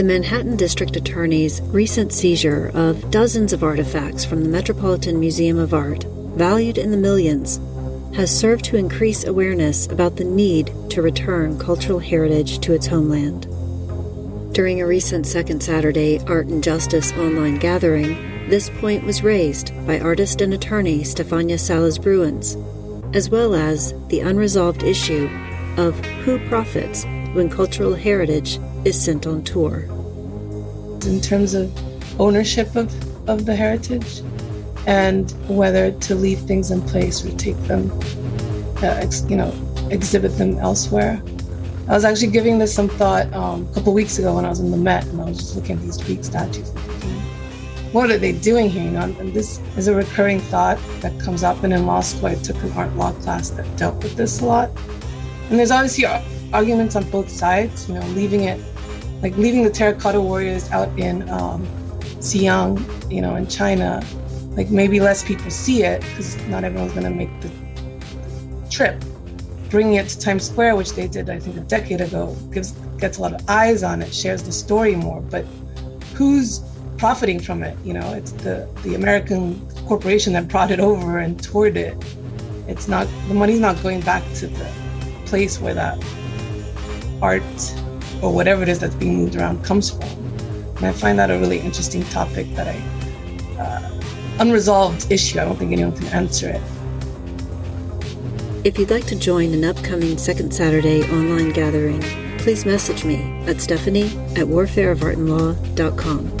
The Manhattan District Attorney's recent seizure of dozens of artifacts from the Metropolitan Museum of Art, valued in the millions, has served to increase awareness about the need to return cultural heritage to its homeland. During a recent Second Saturday Art and Justice online gathering, this point was raised by artist and attorney Stefania Salas Bruins, as well as the unresolved issue of who profits when cultural heritage is sent on tour. In terms of ownership of, of the heritage and whether to leave things in place or take them, uh, ex, you know, exhibit them elsewhere. I was actually giving this some thought um, a couple weeks ago when I was in the Met and I was just looking at these Greek statues. What are they doing here? You know, and this is a recurring thought that comes up. And in law school, I took an art law class that dealt with this a lot. And there's obviously arguments on both sides, you know, leaving it, like leaving the terracotta warriors out in um, you know, in China, like maybe less people see it because not everyone's going to make the trip. Bringing it to Times Square, which they did, I think, a decade ago, gives gets a lot of eyes on it, shares the story more. But who's profiting from it? You know, it's the the American corporation that brought it over and toured it. It's not the money's not going back to the place where that art or whatever it is that's being moved around comes from. And I find that a really interesting topic that I, uh, unresolved issue. I don't think anyone can answer it. If you'd like to join an upcoming Second Saturday online gathering, please message me at stephanie at warfareofartandlaw.com.